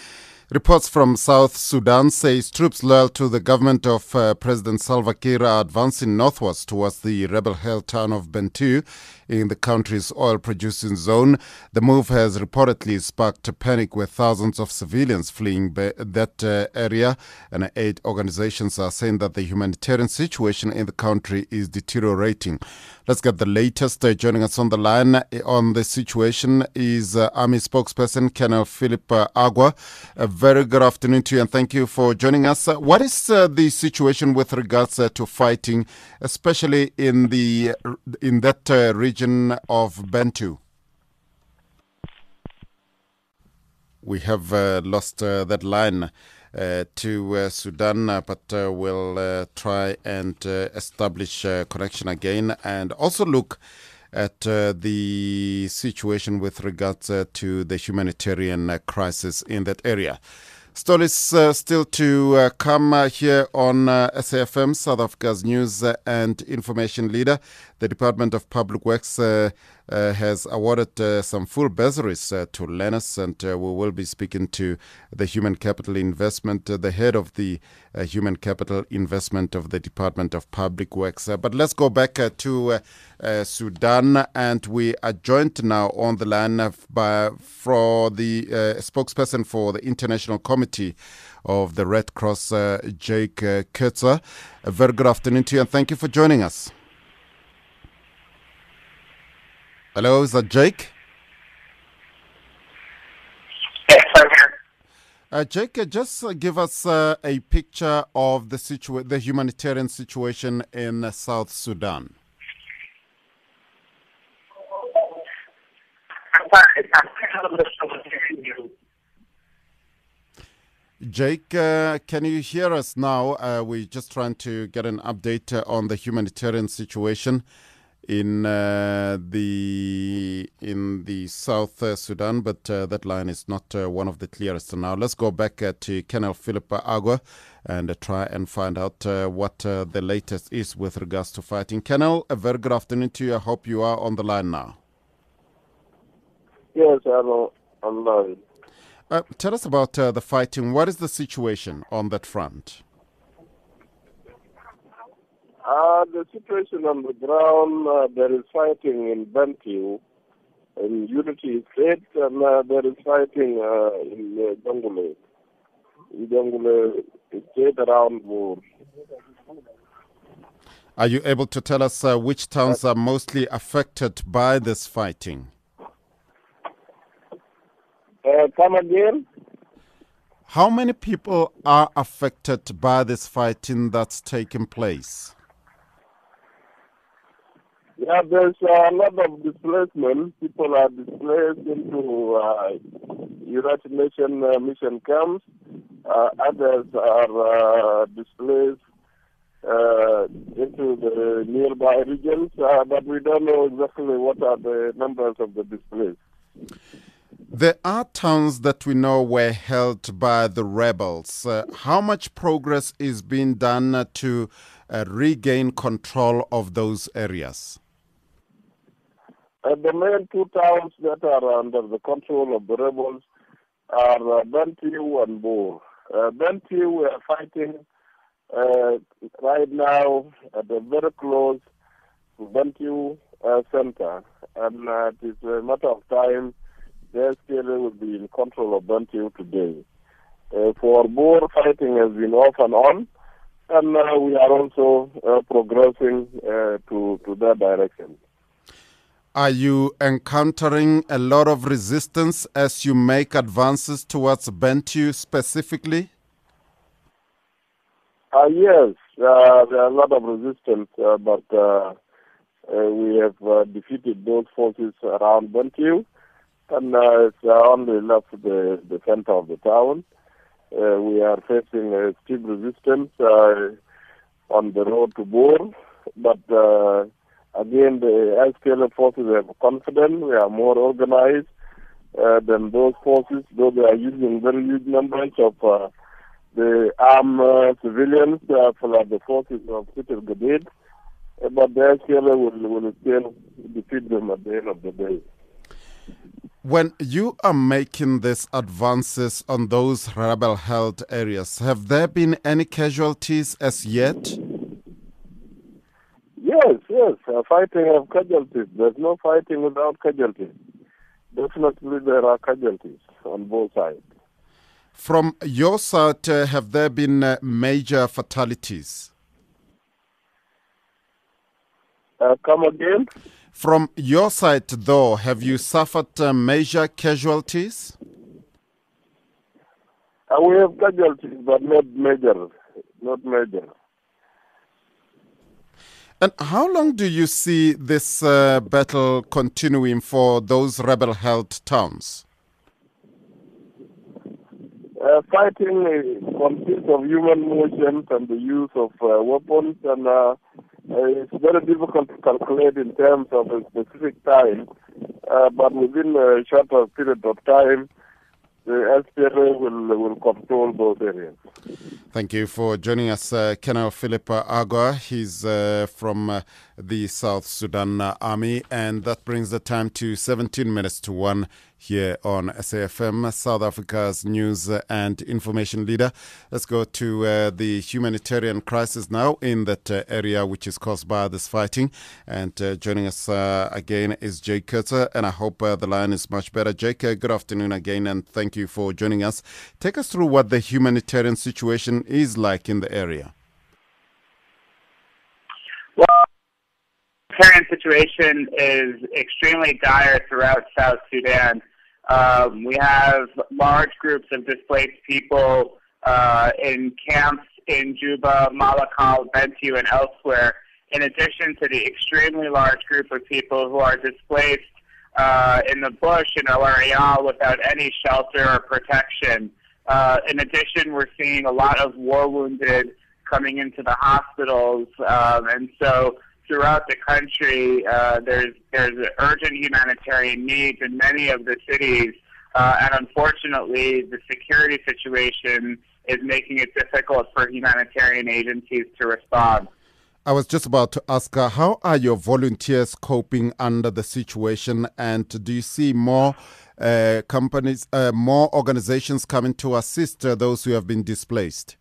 Reports from South Sudan say troops loyal to the government of uh, President Salva Kiir are advancing northwards towards the rebel-held town of Bentiu in the country's oil-producing zone. The move has reportedly sparked panic with thousands of civilians fleeing that uh, area, and aid organizations are saying that the humanitarian situation in the country is deteriorating. Let's get the latest. Uh, joining us on the line on the situation is uh, Army spokesperson Colonel Philip uh, Aguer. A very good afternoon to you and thank you for joining us. Uh, what is uh, the situation with regards uh, to fighting, especially in the in that region of Bentiu? We have uh, lost uh, that line. Uh, to uh, Sudan, uh, but uh, we'll try and establish connection again and also look at the situation with regards to the humanitarian crisis in that area. Stories uh, still to uh, come uh, here on SAFM, South Africa's news and information leader. The Department of Public Works uh, has awarded uh, some full bursaries uh, to learners, and we will be speaking to the Human Capital Investment, the head of the Human Capital Investment of the Department of Public Works. but let's go back to Sudan, and we are joined now on the line by for the spokesperson for the International Committee of the Red Cross, uh, Jake uh, Kurtzer. A very good afternoon to you, and thank you for joining us. Hello, is that Jake? Yes, I'm here. Uh, Jake, uh, just uh, give us uh, a picture of the situa- the humanitarian situation in uh, South Sudan. Jake, uh, can you hear us now? we're just trying to get an update on the humanitarian situation in uh, the in the South uh, Sudan, but uh, that line is not uh, one of the clearest. So now let's go back uh, to Colonel Philip Aguer and uh, try and find out what the latest is with regards to fighting. Colonel, a very good afternoon to you. I hope you are on the line now. Yes, I'm on Uh, tell us about the fighting. What is the situation on that front? Uh, the situation on the ground, uh, there is fighting in Bentiu, in Unity State, and uh, there is fighting uh, in uh, Jonglei. Idongule, straight around Bor. Are you able to tell us uh, which towns are mostly affected by this fighting? Uh, come again? How many people are affected by this fighting that's taking place? Yeah, there's a lot of displacement. People are displaced into uh, United Nations uh, mission camps. Uh, others are uh, displaced uh, into the nearby regions, uh, but we don't know exactly what are the numbers of the displaced. There are towns that we know were held by the rebels. How much progress is being done to regain control of those areas? The main two towns that are under the control of the rebels are uh, Bentiu and Bor. Uh, Bentiu, we are fighting uh, right now at a very close Bentiu uh, center, and uh, it is a matter of time the SPLA will be in control of Bentiu today. Uh, for Bor, fighting has been off and on, and we are also uh, progressing uh, to, to that direction. Are you encountering a lot of resistance as you make advances towards Bentiu specifically? Uh, yes, uh, there are a lot of resistance, uh, but uh, uh, we have uh, defeated those forces around Bentiu, and it's only left the, the center of the town. We are facing a steep resistance on the road to Bor, but again, the SPLA forces are confident. We are more organized uh, than those forces, though they are using very huge numbers of uh, the armed uh, civilians uh, for the forces of Peter Gadet. Uh, but the SPLA will, will still defeat them at the end of the day. When you are making these advances on those rebel held areas, have there been any casualties as yet? Yes, yes, uh, fighting of casualties. There's no fighting without casualties. Definitely there are casualties on both sides. From your side, uh, have there been uh, major fatalities? Uh, come again? From your side, though, have you suffered uh, major casualties? Uh, we have casualties, but not major. Not major. And how long do you see this uh, battle continuing for those rebel held towns? Uh, fighting consists of human motions and the use of uh, weapons, and uh, it's very difficult to calculate in terms of a specific time. Uh, but within a shorter period of time, the SPLA will will control those areas. Thank you for joining us, uh, Colonel Philip Aguer. He's uh, from uh, the South Sudan Army, and that brings the time to 17 minutes to 1 here on SAFM, South Africa's news and information leader. Let's go to uh, the humanitarian crisis now in that uh, area which is caused by this fighting. And uh, joining us uh, again is Jake Kurtzer, and I hope uh, the line is much better. Jake, uh, good afternoon again, and thank you for joining us. Take us through what the humanitarian situation is like in the area. Current situation is extremely dire throughout South Sudan. Um, we have large groups of displaced people uh, in camps in Juba, Malakal, Bentiu, and elsewhere, in addition to the extremely large group of people who are displaced uh, in the bush in El without any shelter or protection. Uh, in addition, we're seeing a lot of war wounded coming into the hospitals, um, and so throughout the country, uh, there's there's urgent humanitarian needs in many of the cities, uh, and unfortunately, the security situation is making it difficult for humanitarian agencies to respond. I was just about to ask, uh, how are your volunteers coping under the situation, and do you see more uh, companies, uh, more organizations coming to assist uh, those who have been displaced?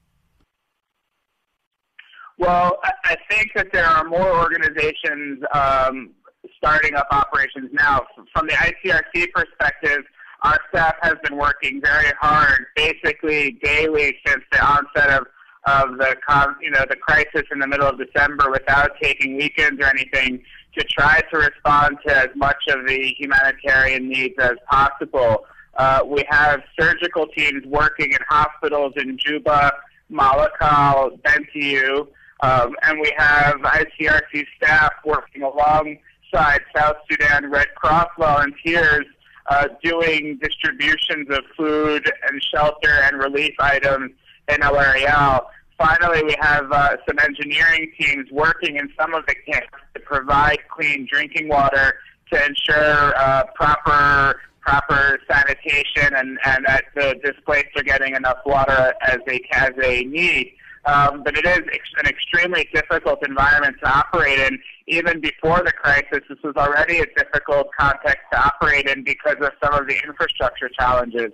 Well, I, think that there are more organizations um, starting up operations now. From the ICRC perspective, our staff has been working very hard, basically daily since the onset of of the you know the crisis in the middle of December, without taking weekends or anything, to try to respond to as much of the humanitarian needs as possible. Uh, we have surgical teams working in hospitals in Juba, Malakal, Bentiu, um, and we have ICRC staff working alongside South Sudan Red Cross volunteers uh, doing distributions of food and shelter and relief items in Awerial. Finally, we have uh, some engineering teams working in some of the camps to provide clean drinking water to ensure uh, proper proper sanitation and, and that the displaced are getting enough water as they as they need. Um, but it is ex- an extremely difficult environment to operate in. Even before the crisis, this was already a difficult context to operate in because of some of the infrastructure challenges.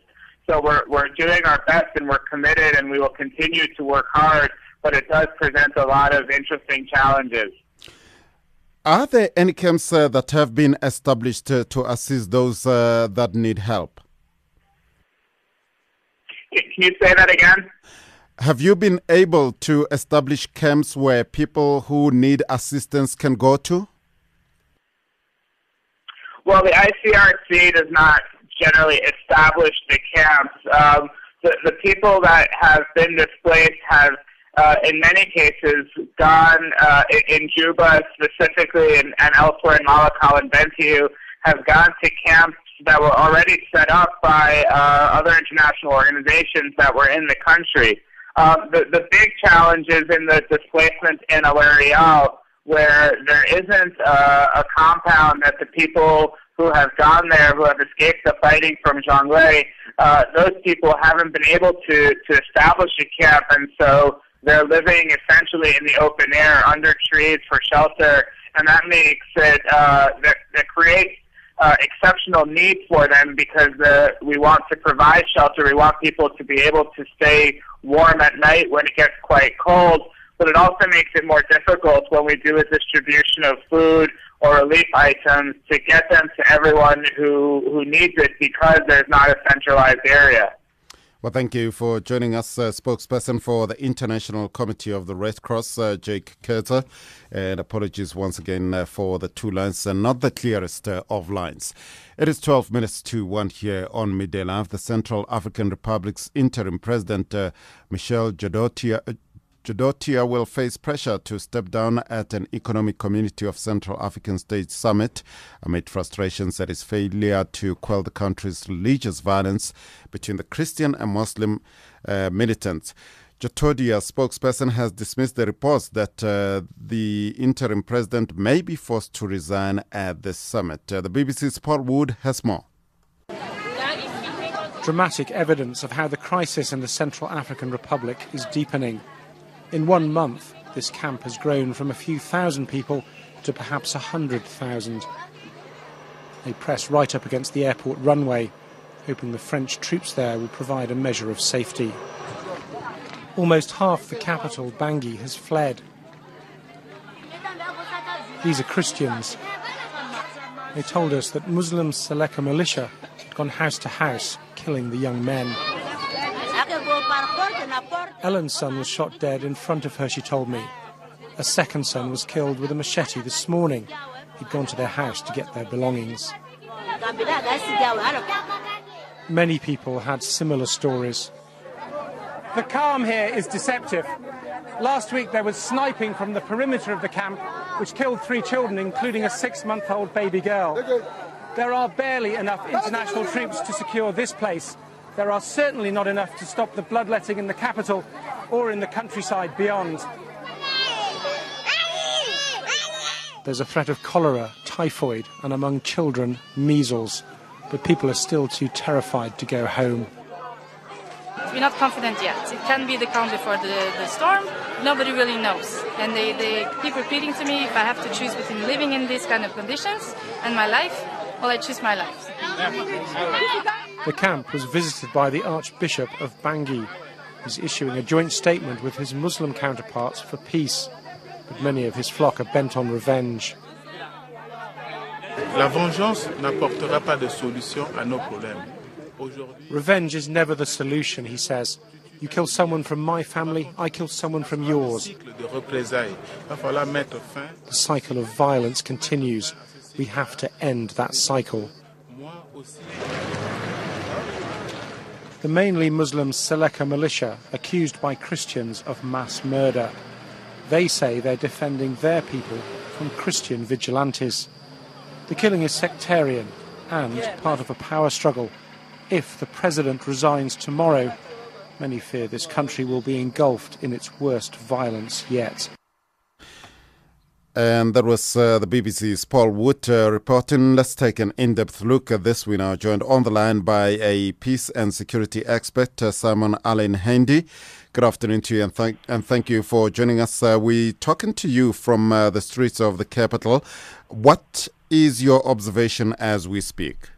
So we're, we're doing our best and we're committed and we will continue to work hard, but it does present a lot of interesting challenges. Are there any camps uh, that have been established to assist those uh, that need help? Can you say that again? Have you been able to establish camps where people who need assistance can go to? Well, the ICRC does not generally establish the camps. Um, the, the people that have been displaced have, uh, in many cases, gone uh, in, Juba specifically and, and elsewhere in Malakal and Bentiu, have gone to camps that were already set up by uh, other international organizations that were in the country. Um, the, the big challenge is in the displacement in El where there isn't uh, a compound that the people who have gone there, who have escaped the fighting from Jonglei, uh, those people haven't been able to, to establish a camp, and so they're living essentially in the open air under trees for shelter, and that makes it, uh, that, that creates uh, exceptional need for them because uh, we want to provide shelter. We want people to be able to stay warm at night when it gets quite cold. But it also makes it more difficult when we do a distribution of food or relief items to get them to everyone who, who needs it because there's not a centralized area. Well, thank you for joining us, uh, spokesperson for the International Committee of the Red Cross, uh, Jake Kurtzer. And apologies once again uh, for the two lines and not the clearest uh, of lines. It is 12 minutes to 1 here on Midday Live. The Central African Republic's interim president, uh, Michel Djotodia, Djotodia will face pressure to step down at an Economic Community of Central African States summit amid frustrations at his failure to quell the country's religious violence between the Christian and Muslim uh, militants. Djotodia's spokesperson has dismissed the reports that uh, the interim president may be forced to resign at the summit. Uh, the BBC's Paul Wood has more. Dramatic evidence of how the crisis in the Central African Republic is deepening. In one month, this camp has grown from a few thousand people to perhaps a hundred thousand. They press right up against the airport runway, hoping the French troops there will provide a measure of safety. Almost half the capital, Bangui, has fled. These are Christians. They told us that Muslim Seleka militia had gone house to house, killing the young men. Ellen's son was shot dead in front of her, she told me. A second son was killed with a machete this morning. He'd gone to their house to get their belongings. Many people had similar stories. The calm here is deceptive. Last week there was sniping from the perimeter of the camp, which killed three children, including a six month old baby girl. There are barely enough international troops to secure this place, there are certainly not enough to stop the bloodletting in the capital or in the countryside beyond. There's a threat of cholera, typhoid, and among children, measles. But people are still too terrified to go home. We're not confident yet. It can be the calm before the, the storm. Nobody really knows. And they, they keep repeating to me if I have to choose between living in these kind of conditions and my life, well, I choose my life. The camp was visited by the Archbishop of Bangui. He's issuing a joint statement with his Muslim counterparts for peace, but many of his flock are bent on revenge. La vengeance n'apportera pas de solution à nos problèmes. Revenge is never the solution, he says. You kill someone from my family, I kill someone from yours. The cycle of violence continues. We have to end that cycle. The mainly Muslim Seleka militia accused by Christians of mass murder. They say they're defending their people from Christian vigilantes. The killing is sectarian and part of a power struggle. If the president resigns tomorrow, Many fear this country will be engulfed in its worst violence yet. And that was uh, the BBC's Paul Wood uh, reporting. Let's take an in depth look at this. We now joined on the line by a peace and security expert, uh, Simon Allen Handy. Good afternoon to you, and thank, and thank you for joining us. Uh, we're talking to you from uh, the streets of the capital. What is your observation as we speak?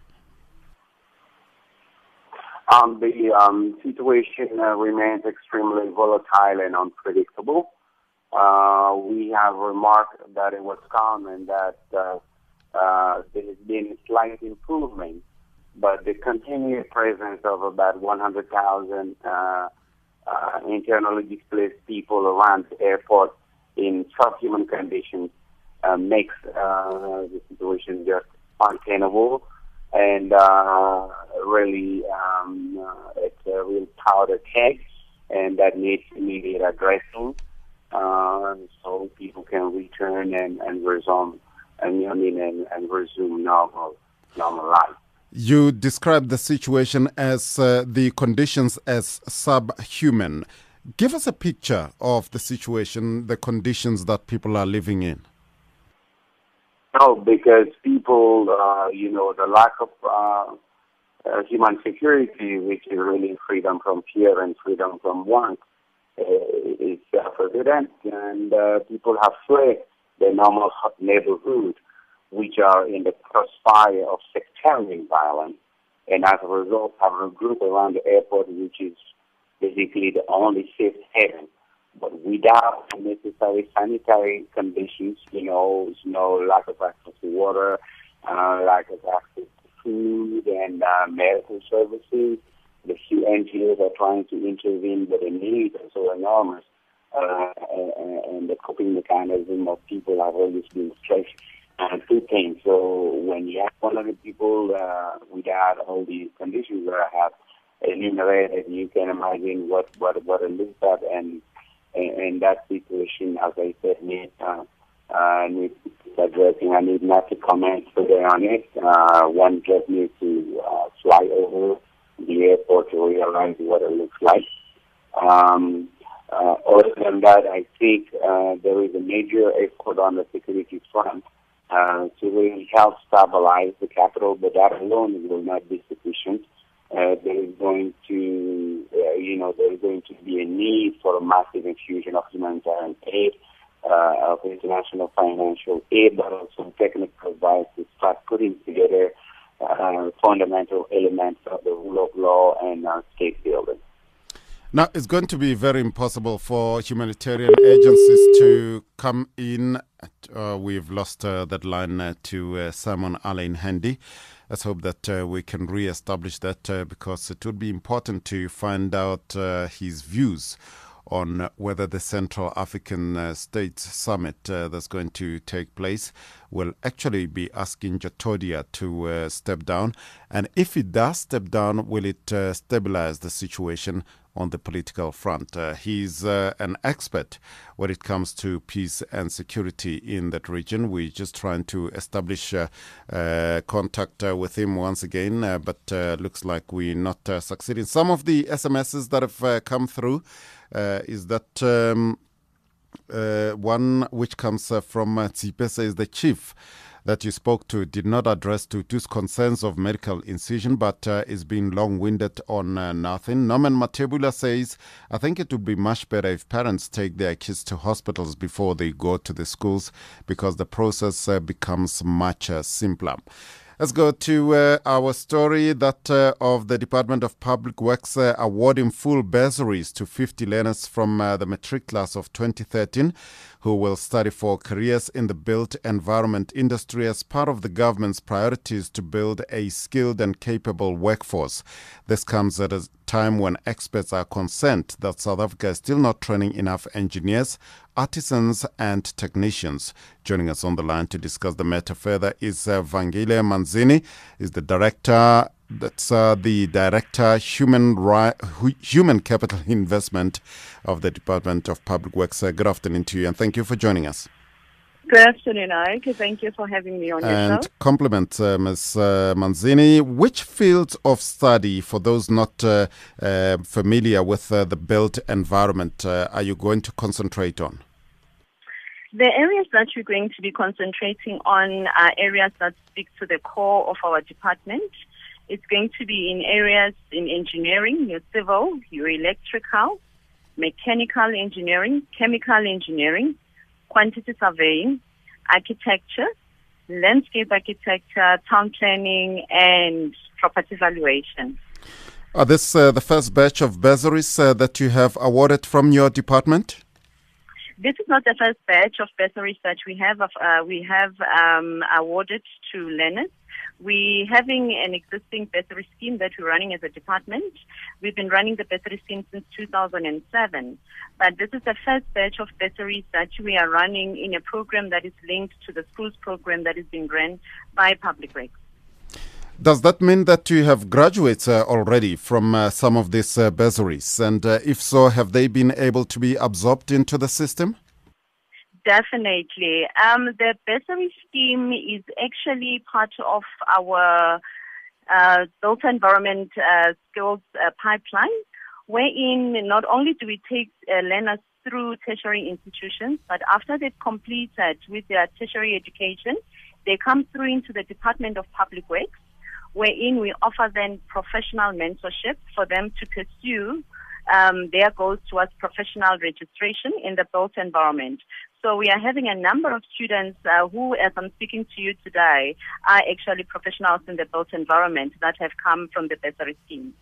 Um, the um, situation uh, remains extremely volatile and unpredictable. Uh, we have remarked that it was and that uh, uh there has been slight improvement, but the continued presence of about 100,000 uh, uh, internally displaced people around the airport in subhuman conditions makes the situation just untenable. And uh, really um, it's a real powder keg, and that needs immediate addressing uh, so people can return and, and resume and I mean and, and resume normal normal life. You describe the situation as uh, the conditions as subhuman. Give us a picture of the situation, the conditions that people are living in. No, because people, uh, you know, the lack of uh, uh, human security, which is really freedom from fear and freedom from want, is self-evident, and uh, people have fled their normal neighborhood, which are in the crossfire of sectarian violence, and as a result have regrouped around the airport, which is basically the only safe haven but without necessary sanitary conditions, you know, you lack of access to water, uh, lack of access to food and uh, medical services. The few NGOs are trying to intervene, but the needs are so enormous, uh, and, and the coping mechanism of people have always been stretched uh, too thin. So when you have 100 people uh, without all these conditions that I have enumerated, you can imagine what what what it looks like and in, that situation, as I said, need uh, uh, need addressing. I need not to comment further on it. Uh, one just needs to uh, fly over the airport to realize what it looks like. Um, uh, other than that, I think uh, there is a major effort on the security front uh, to really help stabilize the capital, but that alone will not be sufficient uh, there is going to, uh, you know, there is going to be a need for a massive infusion of humanitarian aid, uh, of international financial aid, but also technical advice to start putting together uh, fundamental elements of the rule of law and uh, state building. Now, it's going to be very impossible for humanitarian agencies to come in. Uh, we've lost uh, that line uh, to uh, Simon Allen Handy. Let's hope that uh, we can re establish that because it would be important to find out his views on whether the Central African uh, States Summit uh, that's going to take place will actually be asking Djotodia to uh, step down. And if it does step down, will it stabilize the situation on the political front. Uh, he's uh, an expert when it comes to peace and security in that region. We're just trying to establish uh, uh contact uh, with him once again, uh, but looks like we're not succeeding. Some of the SMSs that have come through is that. Um, one which comes from uh, says the chief that you spoke to did not address Tutu's concerns of medical incision, but uh, is being long winded on uh, nothing. Norman Matebula says, I think it would be much better if parents take their kids to hospitals before they go to the schools because the process uh, becomes much uh, simpler. Let's go to uh, our story that uh, of the Department of Public Works uh, awarding full bursaries to 50 learners from uh, the matric class of 2013 who will study for careers in the built environment industry as part of the government's priorities to build a skilled and capable workforce. This comes at a time when experts are concerned that South Africa is still not training enough engineers, artisans, and technicians. Joining us on the line to discuss the matter further is uh, Vangile Manzini, is the director that's uh, the director human Ri- human capital investment of the Department of Public Works. Uh, good afternoon to you, and thank you for joining us. Good afternoon, Ike. Thank you for having me on and your show. compliment uh, Ms. Uh, Manzini. Which fields of study, for those not uh, uh familiar with uh, the built environment, uh, are you going to concentrate on? The areas that we're going to be concentrating on are areas that speak to the core of our department. It's going to be in areas in engineering, your civil, your electrical, mechanical engineering, chemical engineering, quantity surveying, architecture, landscape architecture, town planning, and property valuation. Are this uh, the first batch of bursaries uh, that you have awarded from your department? This is not the first batch of bursaries that we have. Uh, we have um, awarded to learners we're having an existing bursary scheme that we're running as a department. We've been running the bursary scheme since 2007, but this is the first batch of bursaries that we are running in a program that is linked to the schools program that is being run by Public Works. Does that mean that you have graduates uh, already from uh, some of these uh, bursaries? And uh, if so, have they been able to be absorbed into the system? Definitely. Um, the bursary scheme is actually part of our uh, built environment uh, skills uh, pipeline, wherein not only do we take uh, learners through tertiary institutions, but after they've completed with their tertiary education, they come through into the Department of Public Works, wherein we offer them professional mentorship for them to pursue um, their goals towards professional registration in the built environment. So we are having a number of students uh, who, as I'm speaking to you today, are actually professionals in the built environment that have come from the bursary scheme.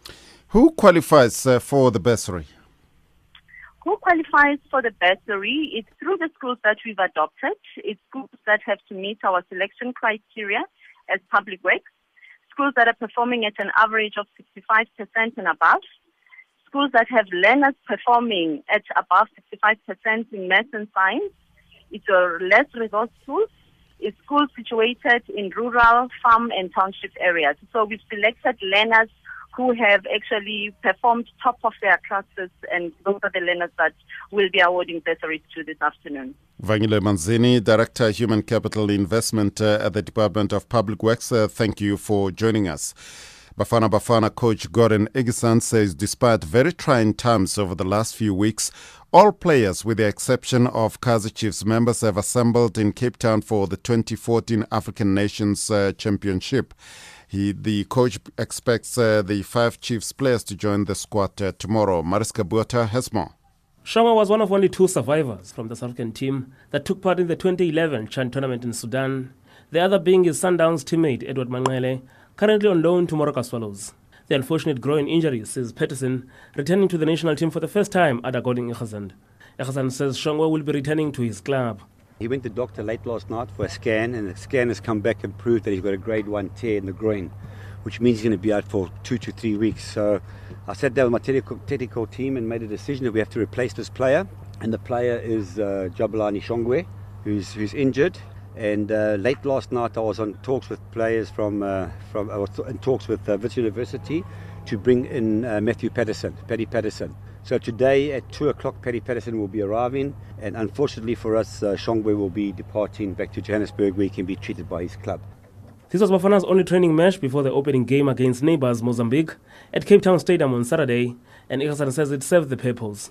Who qualifies uh, for the bursary? Who qualifies for the bursary? It's through the schools that we've adopted. It's schools that have to meet our selection criteria as public works. Schools that are performing at an average of 65% and above schools that have learners performing at above 65% in math and science, it's a less resource schools. It's schools situated in rural, farm, and township areas. So we've selected learners who have actually performed top of their classes, and those are the learners that will be awarding bursaries to this afternoon. Vangile Manzini, Director Human Capital Investment uh, at the Department of Public Works, uh, thank you for joining us. Bafana Bafana coach Gordon Igesund says despite very trying times over the last few weeks, all players, with the exception of Kaizer Chiefs members, have assembled in Cape Town for the 2014 African Nations uh, Championship. He, the coach expects uh, the five Chiefs players to join the squad uh, tomorrow. Mariska Buota has more. Shoma was one of only two survivors from the South African team that took part in the 2011 Chan tournament in Sudan. The other being his Sundowns teammate Edward Manqele, currently on loan to Moroka Swallows. The unfortunate growing injury sees Peterson returning to the national team for the first time at Agoding Igesund. Igesund says Shongwe will be returning to his club. He went to doctor late last night for a scan, and the scan has come back and proved that he's got a grade 1 tear in the groin, which means he's going to be out for two to three weeks. So I sat down with my technical, technical team and made a decision that we have to replace this player, and the player is uh, Jabulani Shongwe, who's, who's injured. And uh, late last night, I was on talks with players from uh, from I was in talks with uh, University to bring in uh, Matthew Patterson, Paddy Patterson. So today at two o'clock, Paddy Patterson will be arriving, and unfortunately for us, uh, Shongwe will be departing back to Johannesburg, where he can be treated by his club. This was Bafana's only training match before the opening game against neighbours Mozambique at Cape Town Stadium on Saturday, and Igesund says it served the purpose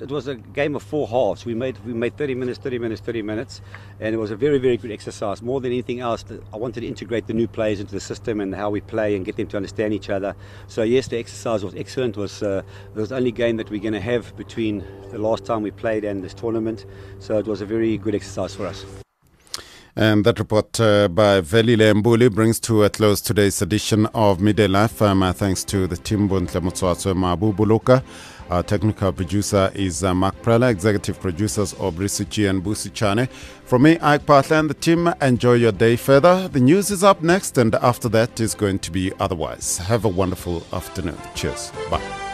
it was a game of four halves. We made we made 30 minutes, 30 minutes, 30 minutes, and it was a very very good exercise. More than anything else, I wanted to integrate the new players into the system and how we play and get them to understand each other. So yes, the exercise was excellent. It was uh, it was the only game that we're going to have between the last time we played and this tournament. So it was a very good exercise for us. And that report uh, by Veli Lembuli brings to a close today's edition of Midday Live. Um, uh, thanks to the team Buntle Mutswatso Mabu Buluka. Our technical producer is uh, Mark Prella, executive producers Aubrey Suchi and Busi Chane. From me, Ike Partler and the team, enjoy your day further. The news is up next, and after that is going to be otherwise. Have a wonderful afternoon. Cheers. Bye.